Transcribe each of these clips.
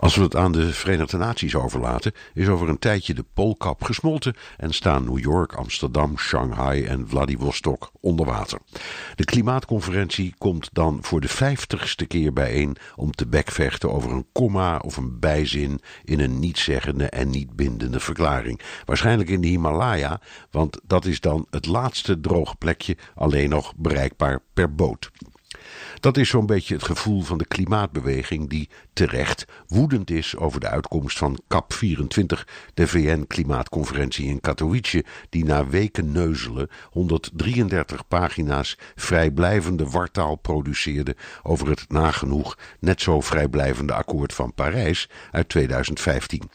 Als we het aan de Verenigde Naties overlaten, is over een tijdje de Poolkap gesmolten en staan New York, Amsterdam, Shanghai en Vladivostok onder water. De klimaatconferentie komt dan voor de vijftigste keer bijeen om te bekvechten over een komma of een bijzin in een nietzeggende en niet bindende verklaring. Waarschijnlijk in de Himalaya, want dat is dan het laatste droge plekje alleen nog bereikbaar per boot. Dat is zo'n beetje het gevoel van de klimaatbeweging die terecht woedend is over de uitkomst van CAP24, de VN-klimaatconferentie in Katowice, die na weken neuzelen 133 pagina's vrijblijvende wartaal produceerde over het nagenoeg net zo vrijblijvende akkoord van Parijs uit 2015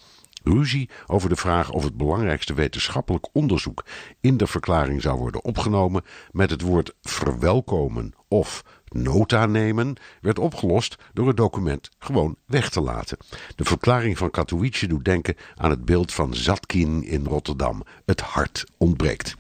ruzie over de vraag of het belangrijkste wetenschappelijk onderzoek in de verklaring zou worden opgenomen met het woord verwelkomen of nota nemen werd opgelost door het document gewoon weg te laten. De verklaring van Katowice doet denken aan het beeld van Zatkin in Rotterdam. Het hart ontbreekt.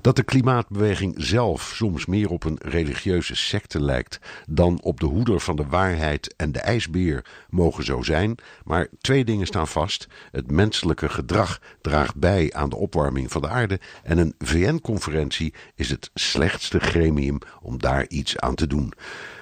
Dat de klimaatbeweging zelf soms meer op een religieuze secte lijkt dan op de hoeder van de waarheid en de ijsbeer mogen zo zijn, maar twee dingen staan vast. Het menselijke gedrag draagt bij aan de opwarming van de aarde en een VN-conferentie is het slechtste gremium om daar iets aan te doen.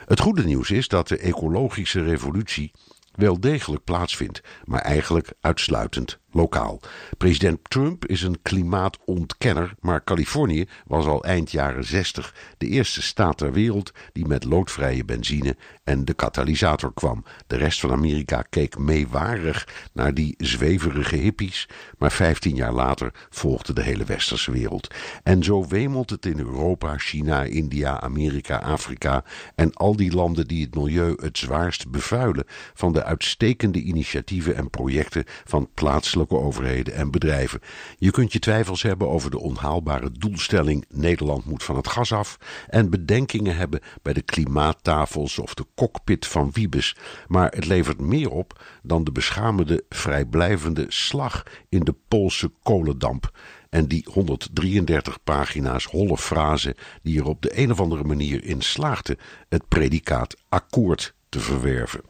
Het goede nieuws is dat de ecologische revolutie wel degelijk plaatsvindt, maar eigenlijk uitsluitend lokaal. President Trump is een klimaatontkenner, maar Californië was al eind jaren 60 de eerste staat ter wereld die met loodvrije benzine en de katalysator kwam. De rest van Amerika keek meewarig naar die zweverige hippies, maar 15 jaar later volgde de hele westerse wereld. En zo wemelt het in Europa, China, India, Amerika, Afrika en al die landen die het milieu het zwaarst bevuilen van de uitstekende initiatieven en projecten van plaatselijke overheden en bedrijven. Je kunt je twijfels hebben over de onhaalbare doelstelling Nederland moet van het gas af en bedenkingen hebben bij de klimaattafels of de cockpit van Wiebes, maar het levert meer op dan de beschamende vrijblijvende slag in de Poolse kolendamp en die 133 pagina's holle frase die er op de een of andere manier in slaagde het predicaat akkoord te verwerven.